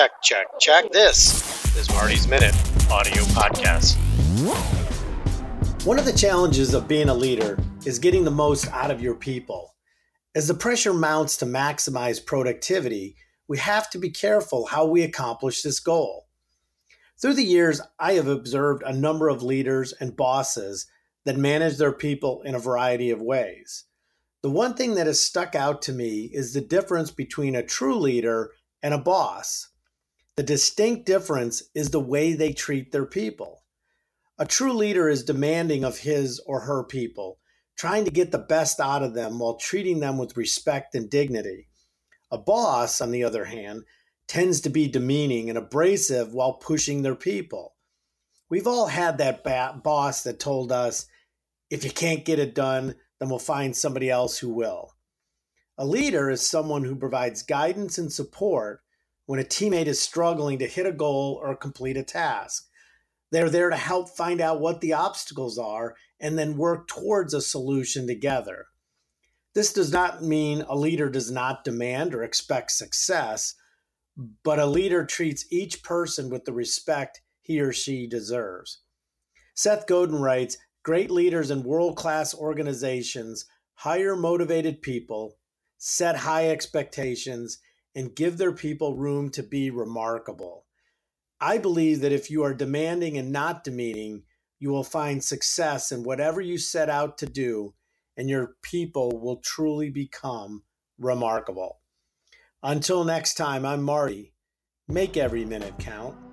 Check, check, check. This is Marty's Minute audio podcast. One of the challenges of being a leader is getting the most out of your people. As the pressure mounts to maximize productivity, we have to be careful how we accomplish this goal. Through the years, I have observed a number of leaders and bosses that manage their people in a variety of ways. The one thing that has stuck out to me is the difference between a true leader and a boss. The distinct difference is the way they treat their people. A true leader is demanding of his or her people, trying to get the best out of them while treating them with respect and dignity. A boss, on the other hand, tends to be demeaning and abrasive while pushing their people. We've all had that boss that told us, if you can't get it done, then we'll find somebody else who will. A leader is someone who provides guidance and support when a teammate is struggling to hit a goal or complete a task. They're there to help find out what the obstacles are and then work towards a solution together. This does not mean a leader does not demand or expect success, but a leader treats each person with the respect he or she deserves. Seth Godin writes Great leaders in world class organizations hire motivated people, set high expectations, and give their people room to be remarkable. I believe that if you are demanding and not demeaning, you will find success in whatever you set out to do, and your people will truly become remarkable. Until next time, I'm Marty. Make every minute count.